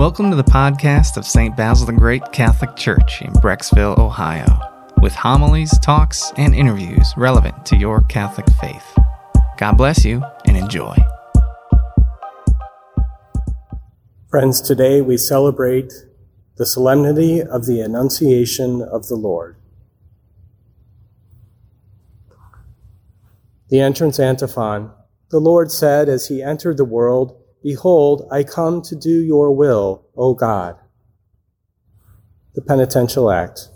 Welcome to the podcast of St. Basil the Great Catholic Church in Brecksville, Ohio, with homilies, talks, and interviews relevant to your Catholic faith. God bless you and enjoy. Friends, today we celebrate the solemnity of the Annunciation of the Lord. The entrance antiphon. The Lord said as he entered the world, Behold, I come to do your will, O God. The penitential act.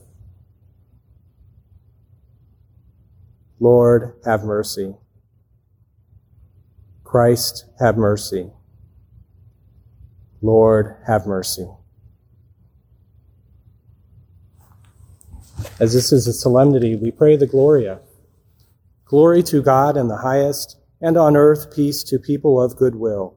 Lord, have mercy. Christ, have mercy. Lord, have mercy. As this is a solemnity, we pray the Gloria. Glory to God in the highest, and on earth peace to people of good will.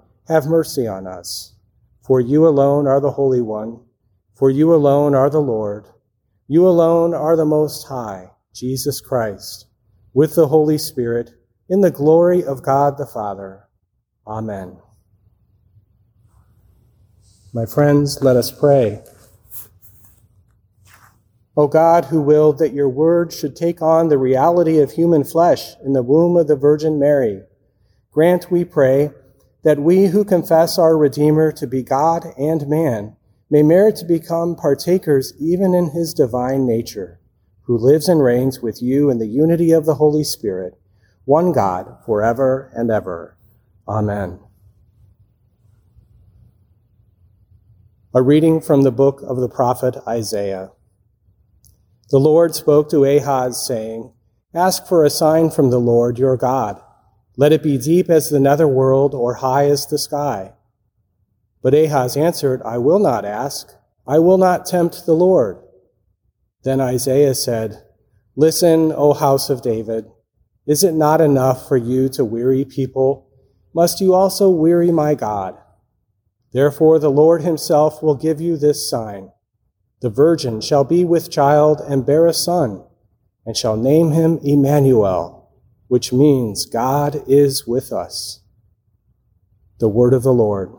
have mercy on us. For you alone are the Holy One, for you alone are the Lord, you alone are the Most High, Jesus Christ, with the Holy Spirit, in the glory of God the Father. Amen. My friends, let us pray. O God, who willed that your word should take on the reality of human flesh in the womb of the Virgin Mary, grant, we pray, that we who confess our Redeemer to be God and man may merit to become partakers even in his divine nature, who lives and reigns with you in the unity of the Holy Spirit, one God, forever and ever. Amen. A reading from the book of the prophet Isaiah. The Lord spoke to Ahaz, saying, Ask for a sign from the Lord your God. Let it be deep as the nether world or high as the sky. But Ahaz answered, I will not ask. I will not tempt the Lord. Then Isaiah said, Listen, O house of David. Is it not enough for you to weary people? Must you also weary my God? Therefore the Lord himself will give you this sign. The virgin shall be with child and bear a son, and shall name him Emmanuel which means God is with us. The word of the Lord.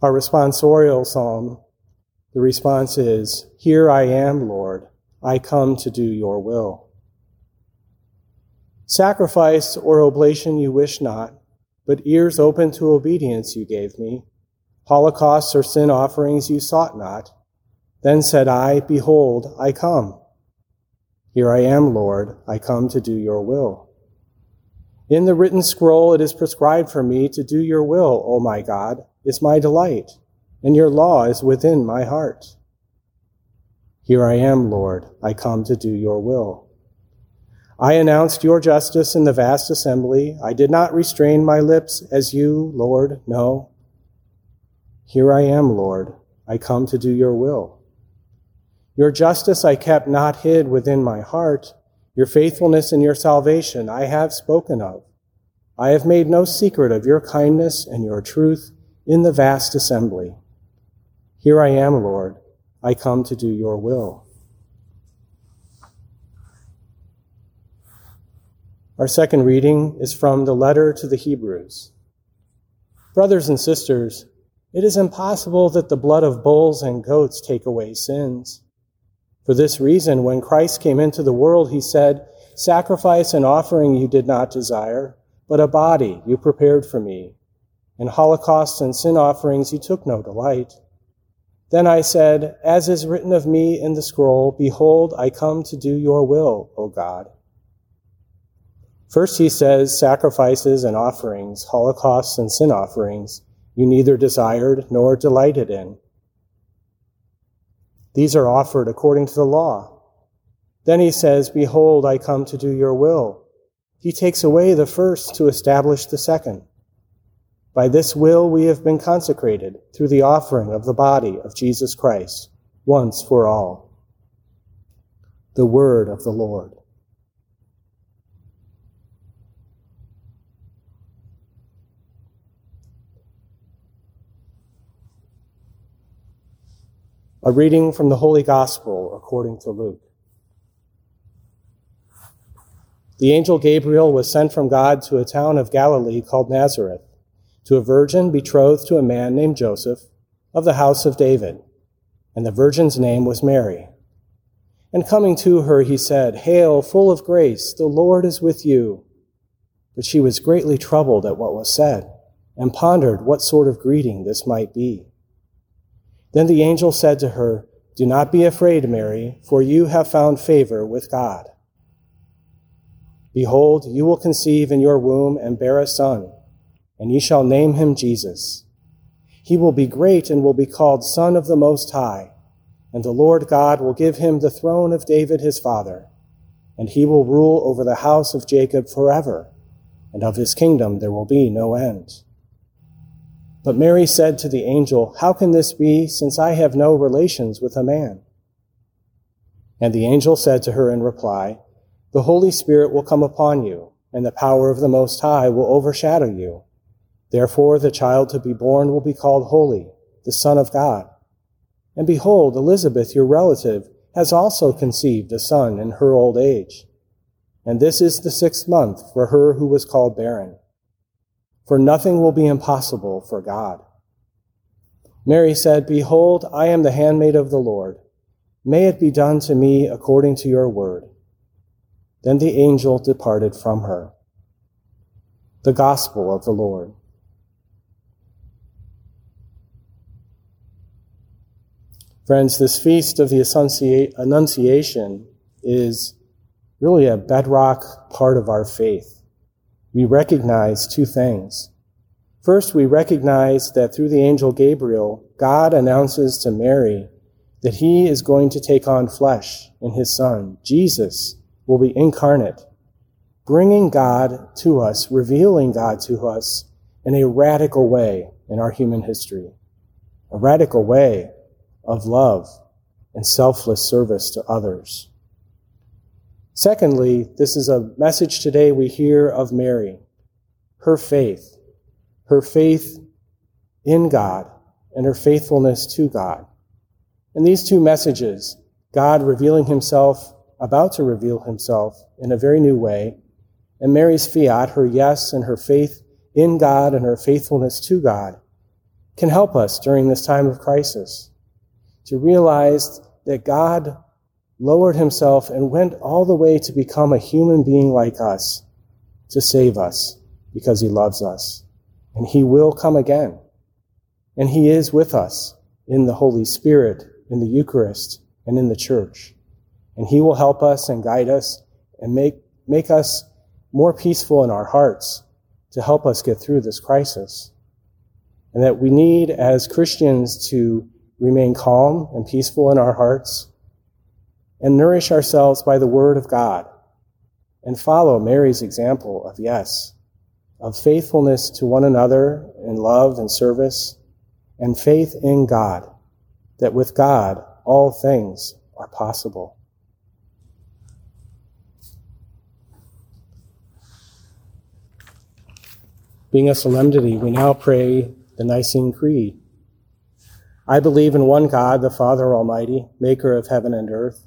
Our responsorial psalm, the response is, Here I am, Lord, I come to do your will. Sacrifice or oblation you wish not, but ears open to obedience you gave me. Holocausts or sin offerings you sought not then said I, Behold, I come. Here I am, Lord, I come to do your will. In the written scroll it is prescribed for me to do your will, O my God, is my delight, and your law is within my heart. Here I am, Lord, I come to do your will. I announced your justice in the vast assembly. I did not restrain my lips as you, Lord, know. Here I am, Lord, I come to do your will. Your justice I kept not hid within my heart. Your faithfulness and your salvation I have spoken of. I have made no secret of your kindness and your truth in the vast assembly. Here I am, Lord. I come to do your will. Our second reading is from the letter to the Hebrews. Brothers and sisters, it is impossible that the blood of bulls and goats take away sins. For this reason, when Christ came into the world, he said, Sacrifice and offering you did not desire, but a body you prepared for me. In holocausts and sin offerings you took no delight. Then I said, As is written of me in the scroll, Behold, I come to do your will, O God. First he says, Sacrifices and offerings, holocausts and sin offerings, you neither desired nor delighted in these are offered according to the law. Then he says, Behold, I come to do your will. He takes away the first to establish the second. By this will we have been consecrated through the offering of the body of Jesus Christ, once for all. The word of the Lord. A reading from the Holy Gospel according to Luke. The angel Gabriel was sent from God to a town of Galilee called Nazareth to a virgin betrothed to a man named Joseph of the house of David, and the virgin's name was Mary. And coming to her, he said, Hail, full of grace, the Lord is with you. But she was greatly troubled at what was said, and pondered what sort of greeting this might be. Then the angel said to her, Do not be afraid, Mary, for you have found favor with God. Behold, you will conceive in your womb and bear a son and ye shall name him Jesus. He will be great and will be called Son of the Most High, and the Lord God will give him the throne of David his father, and he will rule over the house of Jacob forever, and of his kingdom there will be no end. But Mary said to the angel, How can this be, since I have no relations with a man? And the angel said to her in reply, The Holy Spirit will come upon you, and the power of the Most High will overshadow you. Therefore, the child to be born will be called Holy, the Son of God. And behold, Elizabeth, your relative, has also conceived a son in her old age. And this is the sixth month for her who was called barren. For nothing will be impossible for God. Mary said, Behold, I am the handmaid of the Lord. May it be done to me according to your word. Then the angel departed from her. The Gospel of the Lord. Friends, this feast of the Annunciation is really a bedrock part of our faith. We recognize two things. First, we recognize that through the angel Gabriel, God announces to Mary that he is going to take on flesh in his son. Jesus will be incarnate, bringing God to us, revealing God to us in a radical way in our human history. A radical way of love and selfless service to others. Secondly, this is a message today we hear of Mary, her faith, her faith in God and her faithfulness to God. And these two messages, God revealing himself, about to reveal himself in a very new way, and Mary's fiat, her yes and her faith in God and her faithfulness to God, can help us during this time of crisis to realize that God lowered himself and went all the way to become a human being like us to save us because he loves us. And he will come again. And he is with us in the Holy Spirit, in the Eucharist, and in the church. And he will help us and guide us and make, make us more peaceful in our hearts to help us get through this crisis. And that we need as Christians to remain calm and peaceful in our hearts, and nourish ourselves by the Word of God, and follow Mary's example of yes, of faithfulness to one another in love and service, and faith in God, that with God all things are possible. Being a solemnity, we now pray the Nicene Creed. I believe in one God, the Father Almighty, maker of heaven and earth,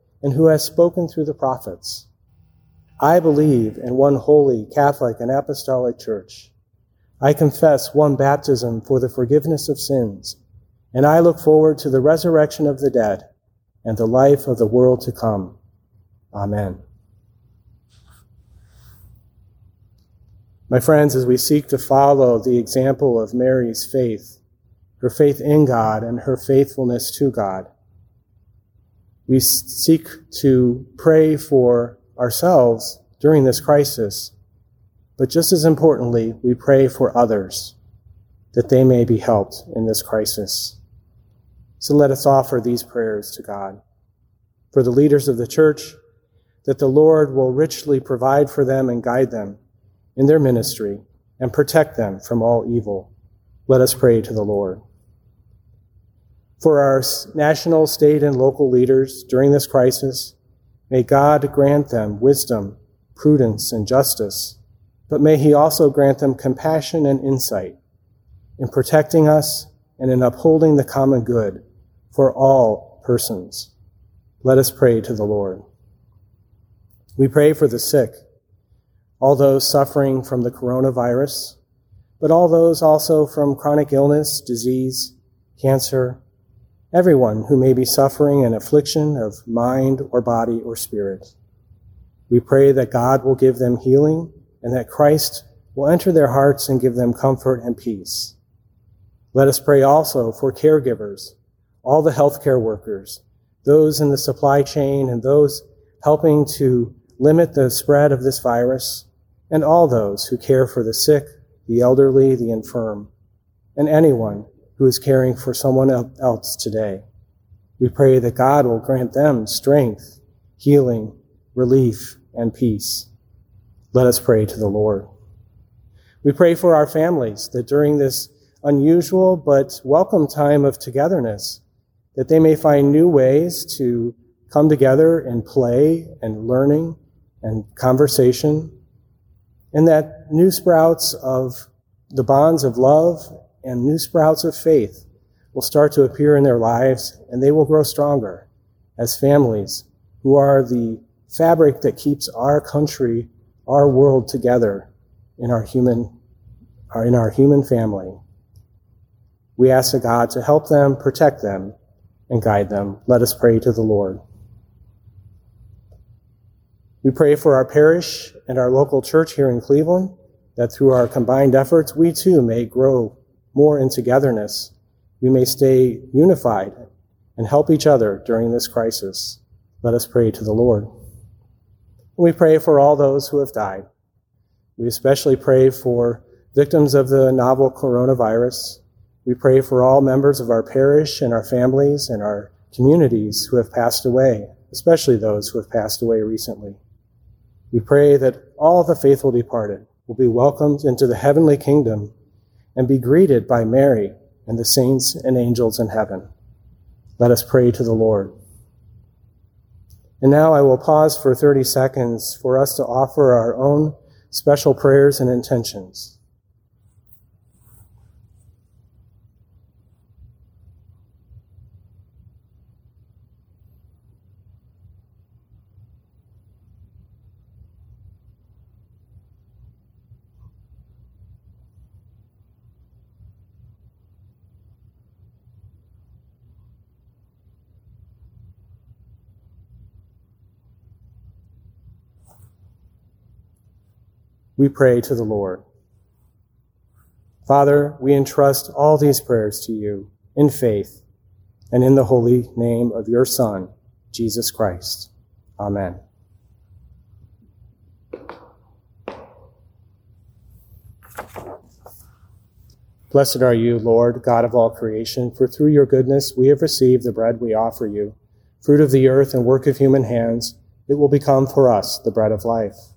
and who has spoken through the prophets. I believe in one holy, Catholic, and Apostolic Church. I confess one baptism for the forgiveness of sins, and I look forward to the resurrection of the dead and the life of the world to come. Amen. My friends, as we seek to follow the example of Mary's faith, her faith in God and her faithfulness to God, we seek to pray for ourselves during this crisis, but just as importantly, we pray for others that they may be helped in this crisis. So let us offer these prayers to God. For the leaders of the church, that the Lord will richly provide for them and guide them in their ministry and protect them from all evil. Let us pray to the Lord. For our national, state, and local leaders during this crisis, may God grant them wisdom, prudence, and justice, but may He also grant them compassion and insight in protecting us and in upholding the common good for all persons. Let us pray to the Lord. We pray for the sick, all those suffering from the coronavirus, but all those also from chronic illness, disease, cancer, everyone who may be suffering an affliction of mind or body or spirit. We pray that God will give them healing and that Christ will enter their hearts and give them comfort and peace. Let us pray also for caregivers all the healthcare workers, those in the supply chain and those helping to limit the spread of this virus, and all those who care for the sick, the elderly, the infirm, and anyone who is caring for someone else today. We pray that God will grant them strength, healing, relief, and peace. Let us pray to the Lord. We pray for our families that during this unusual but welcome time of togetherness, that they may find new ways to come together in play and learning and conversation, and that new sprouts of the bonds of love and new sprouts of faith will start to appear in their lives, and they will grow stronger as families who are the fabric that keeps our country, our world together in our human, uh, in our human family. We ask God to help them, protect them, and guide them. Let us pray to the Lord. We pray for our parish and our local church here in Cleveland, that through our combined efforts, we too may grow more in togetherness. We may stay unified and help each other during this crisis. Let us pray to the Lord. We pray for all those who have died. We especially pray for victims of the novel coronavirus we pray for all members of our parish and our families and our communities who have passed away, especially those who have passed away recently. We pray that all the faithful departed will be welcomed into the heavenly kingdom and be greeted by Mary and the saints and angels in heaven. Let us pray to the Lord. And now I will pause for 30 seconds for us to offer our own special prayers and intentions. We pray to the Lord. Father, we entrust all these prayers to you in faith and in the holy name of your Son, Jesus Christ. Amen. Blessed are you, Lord, God of all creation, for through your goodness we have received the bread we offer you, fruit of the earth and work of human hands. It will become for us the bread of life.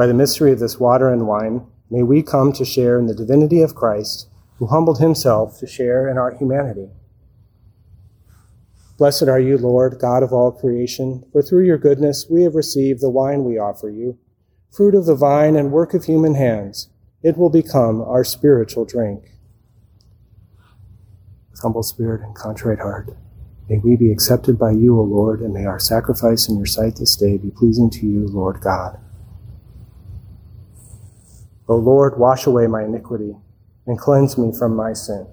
By the mystery of this water and wine, may we come to share in the divinity of Christ, who humbled himself to share in our humanity. Blessed are you, Lord, God of all creation, for through your goodness we have received the wine we offer you, fruit of the vine and work of human hands. It will become our spiritual drink. With humble spirit and contrite heart, may we be accepted by you, O Lord, and may our sacrifice in your sight this day be pleasing to you, Lord God. O Lord, wash away my iniquity and cleanse me from my sin.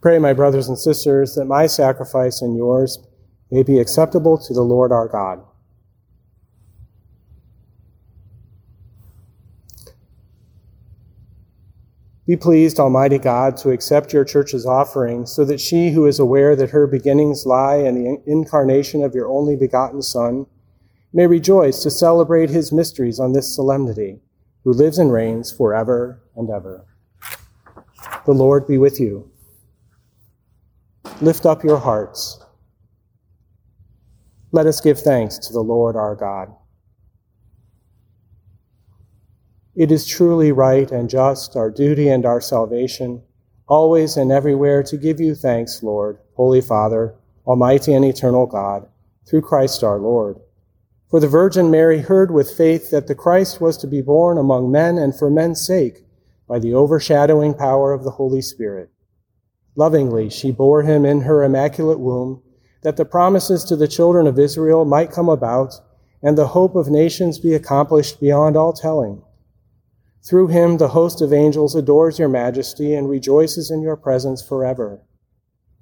Pray, my brothers and sisters, that my sacrifice and yours may be acceptable to the Lord our God. Be pleased, Almighty God, to accept your church's offering, so that she who is aware that her beginnings lie in the incarnation of your only begotten Son may rejoice to celebrate his mysteries on this solemnity, who lives and reigns forever and ever. The Lord be with you. Lift up your hearts. Let us give thanks to the Lord our God. It is truly right and just, our duty and our salvation, always and everywhere to give you thanks, Lord, Holy Father, Almighty and eternal God, through Christ our Lord. For the Virgin Mary heard with faith that the Christ was to be born among men and for men's sake by the overshadowing power of the Holy Spirit. Lovingly, she bore him in her immaculate womb, that the promises to the children of Israel might come about, and the hope of nations be accomplished beyond all telling. Through him, the host of angels adores your majesty and rejoices in your presence forever.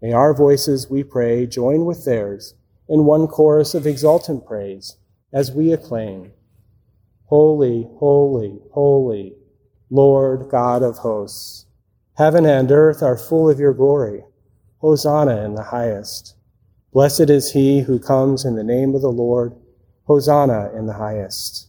May our voices, we pray, join with theirs in one chorus of exultant praise as we acclaim Holy, holy, holy, Lord God of hosts. Heaven and earth are full of your glory. Hosanna in the highest. Blessed is he who comes in the name of the Lord. Hosanna in the highest.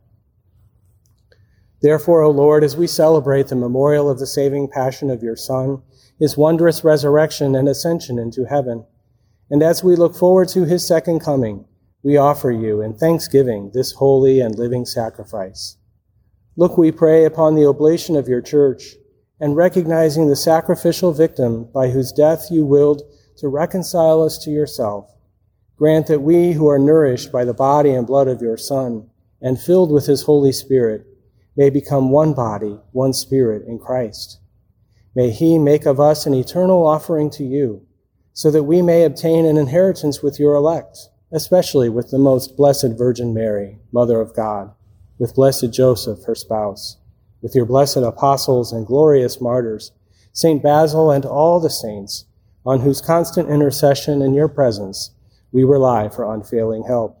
Therefore, O Lord, as we celebrate the memorial of the saving passion of your Son, his wondrous resurrection and ascension into heaven, and as we look forward to his second coming, we offer you in thanksgiving this holy and living sacrifice. Look, we pray, upon the oblation of your church and recognizing the sacrificial victim by whose death you willed to reconcile us to yourself, grant that we who are nourished by the body and blood of your Son and filled with his Holy Spirit may become one body, one spirit in Christ. May he make of us an eternal offering to you, so that we may obtain an inheritance with your elect, especially with the most blessed Virgin Mary, Mother of God with blessed Joseph, her spouse, with your blessed apostles and glorious martyrs, St. Basil and all the saints, on whose constant intercession in your presence we rely for unfailing help.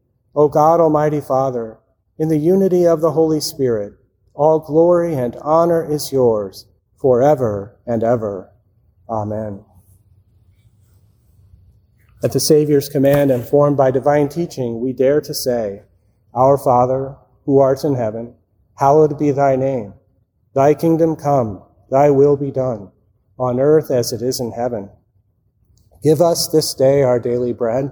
O God Almighty Father, in the unity of the Holy Spirit, all glory and honor is yours forever and ever. Amen. At the Savior's command and formed by divine teaching, we dare to say, Our Father, who art in heaven, hallowed be thy name. Thy kingdom come, thy will be done, on earth as it is in heaven. Give us this day our daily bread,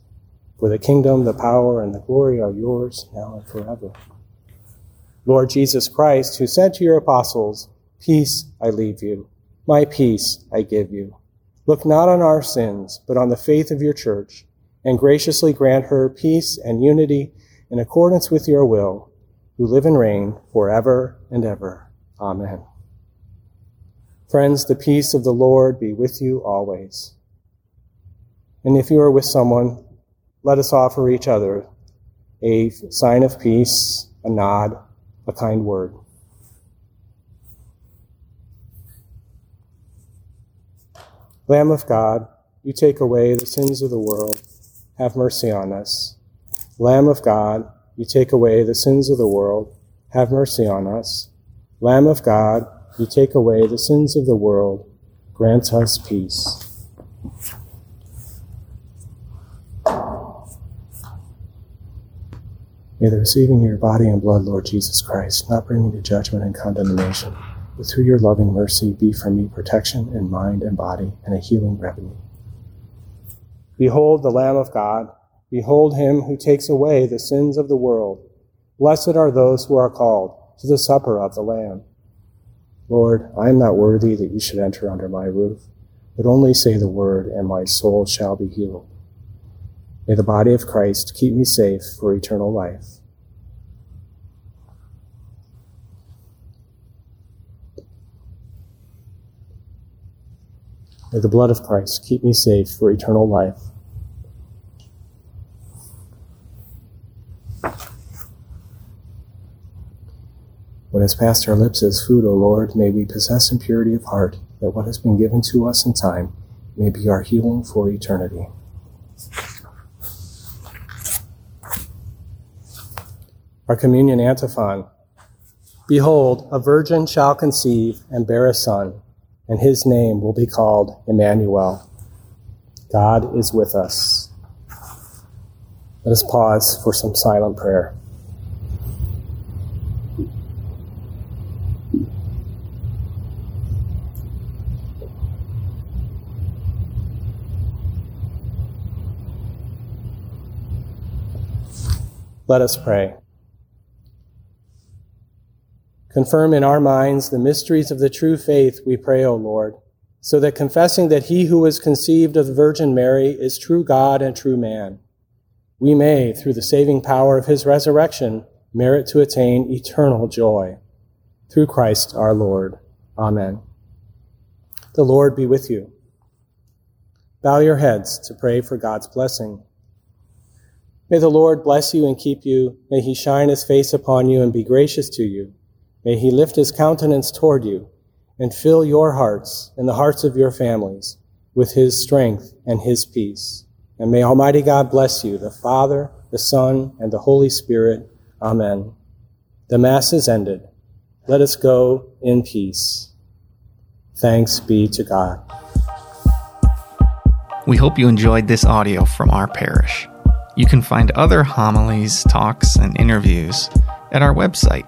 For the kingdom, the power, and the glory are yours now and forever. Lord Jesus Christ, who said to your apostles, Peace I leave you, my peace I give you. Look not on our sins, but on the faith of your church, and graciously grant her peace and unity in accordance with your will, who live and reign forever and ever. Amen. Friends, the peace of the Lord be with you always. And if you are with someone, let us offer each other a sign of peace, a nod, a kind word. Lamb of God, you take away the sins of the world. Have mercy on us. Lamb of God, you take away the sins of the world, have mercy on us. Lamb of God, you take away the sins of the world, grant us peace. May the receiving of your body and blood, Lord Jesus Christ, not bring me to judgment and condemnation, but through your loving mercy be for me protection in mind and body and a healing remedy. Behold the Lamb of God Behold him who takes away the sins of the world. Blessed are those who are called to the supper of the Lamb. Lord, I am not worthy that you should enter under my roof, but only say the word, and my soul shall be healed. May the body of Christ keep me safe for eternal life. May the blood of Christ keep me safe for eternal life. What has passed our lips as food, O Lord, may we possess in purity of heart, that what has been given to us in time may be our healing for eternity. Our communion antiphon. Behold, a virgin shall conceive and bear a son, and his name will be called Emmanuel. God is with us. Let us pause for some silent prayer. Let us pray. Confirm in our minds the mysteries of the true faith, we pray, O Lord, so that confessing that he who was conceived of the Virgin Mary is true God and true man, we may, through the saving power of his resurrection, merit to attain eternal joy. Through Christ our Lord. Amen. The Lord be with you. Bow your heads to pray for God's blessing. May the Lord bless you and keep you. May he shine his face upon you and be gracious to you. May he lift his countenance toward you and fill your hearts and the hearts of your families with his strength and his peace. And may Almighty God bless you, the Father, the Son, and the Holy Spirit. Amen. The Mass is ended. Let us go in peace. Thanks be to God. We hope you enjoyed this audio from our parish. You can find other homilies, talks, and interviews at our website,